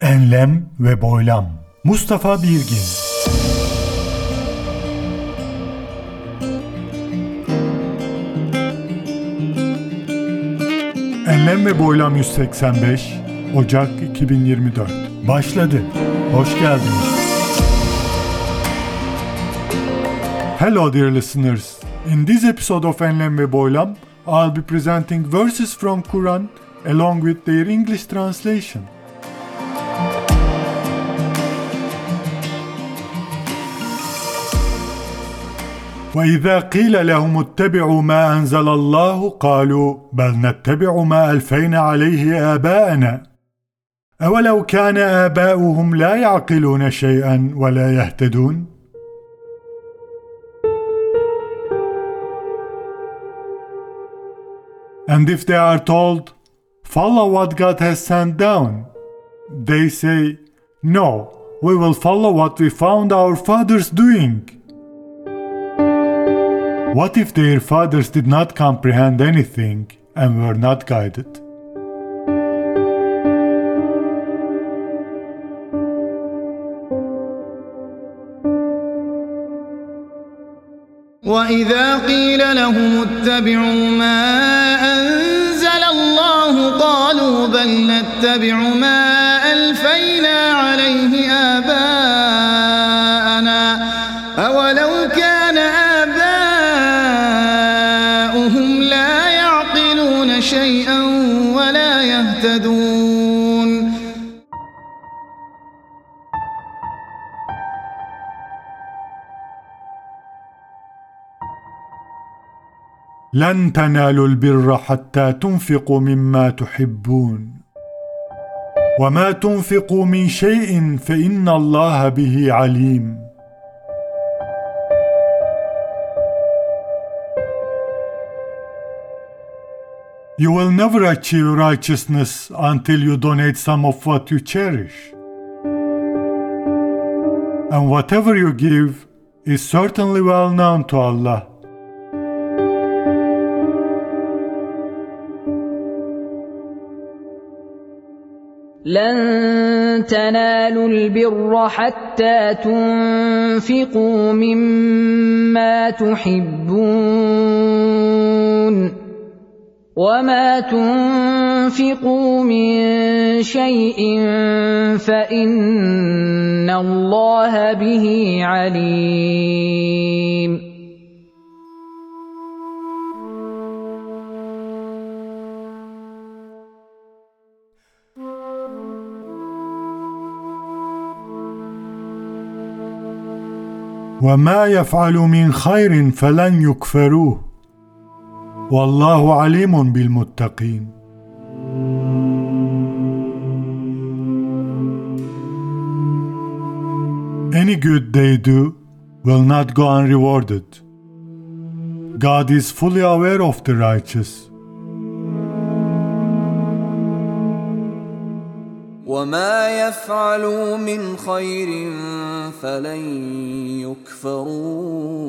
Enlem ve Boylam Mustafa Birgin Enlem ve Boylam 185 Ocak 2024 Başladı. Hoş geldiniz. Hello dear listeners. In this episode of Enlem ve Boylam, I'll be presenting verses from Quran along with their English translation. وإذا قيل لهم اتبعوا ما أنزل الله قالوا بل نتبع ما ألفينا عليه آباءنا أولو كان آباؤهم لا يعقلون شيئا ولا يهتدون And if they are told, follow what God has sent down, they say, no, we will follow what we found our fathers doing. What if their fathers did not comprehend anything and were not guided? وإذا قيل لهم اتبعوا ما أنزل الله قالوا بل نتبع ما ألفينا شيئا ولا يهتدون. لن تنالوا البر حتى تنفقوا مما تحبون. وما تنفقوا من شيء فإن الله به عليم. You will never achieve righteousness until you donate some of what you cherish. And whatever you give is certainly well known to Allah. لن تنالوا البر حتى تنفقوا مما تحبون وما تنفقوا من شيء فان الله به عليم وما يفعل من خير فلن يكفروه والله عليم بالمتقين Any good they do will not go unrewarded. God is fully aware of the righteous. وما يفعلوا من خير فلن يكفروه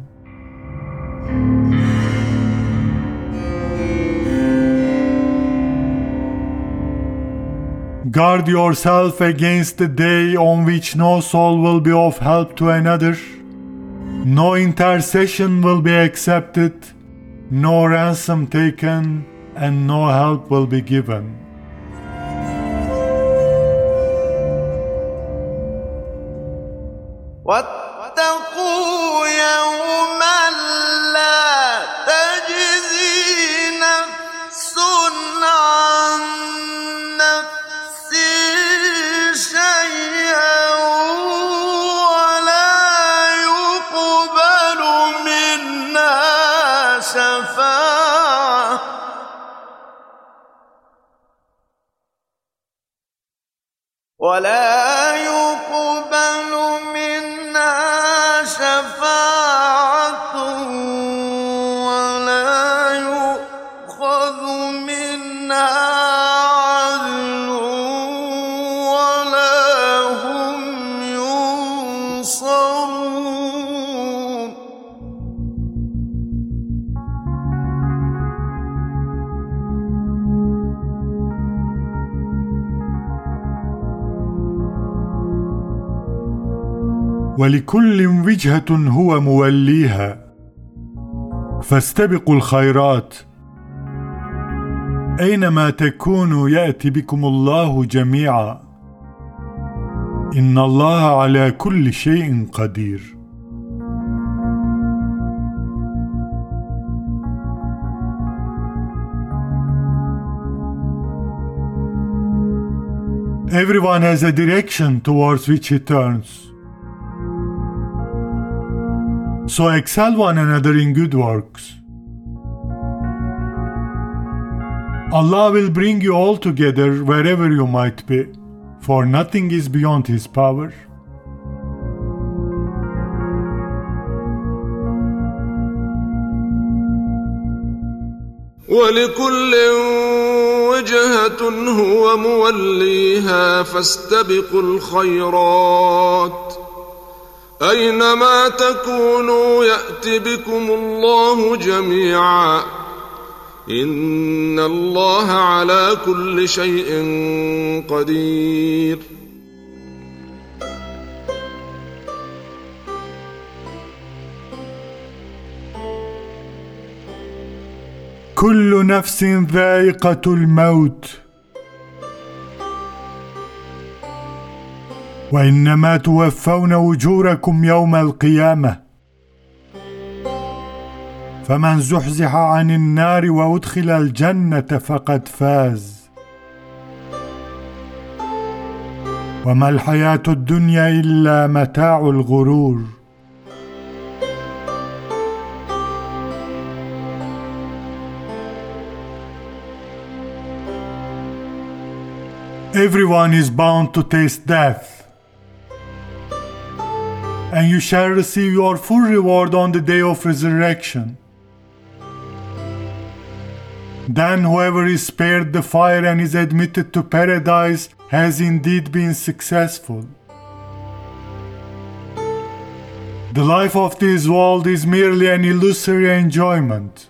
Guard yourself against the day on which no soul will be of help to another, no intercession will be accepted, no ransom taken, and no help will be given. What? ولا ولكل وجهة هو موليها. فاستبقوا الخيرات. أينما تكونوا يأتي بكم الله جميعا. إن الله على كل شيء قدير. Everyone has a direction towards which he turns. So excel one another in good works. Allah will bring you all together wherever you might be, for nothing is beyond His power. ولكل وجهة هو موليها فاستبقوا الخيرات أينما تكونوا يأت بكم الله جميعا. إن الله على كل شيء قدير. كل نفس ذائقة الموت. وإنما توفون أجوركم يوم القيامة. فمن زحزح عن النار وأدخل الجنة فقد فاز. وما الحياة الدنيا إلا متاع الغرور. Everyone is bound to taste death. And you shall receive your full reward on the day of resurrection. Then whoever is spared the fire and is admitted to paradise has indeed been successful. The life of this world is merely an illusory enjoyment.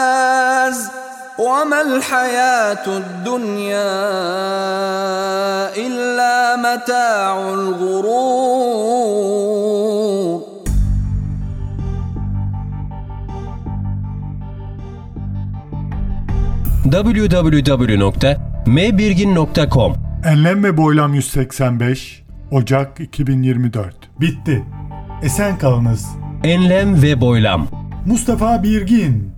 وما الحياة الدنيا إلا متاع الغرور www.mbirgin.com Enlem ve Boylam 185 Ocak 2024 Bitti. Esen kalınız. Enlem ve boylam. Mustafa Birgin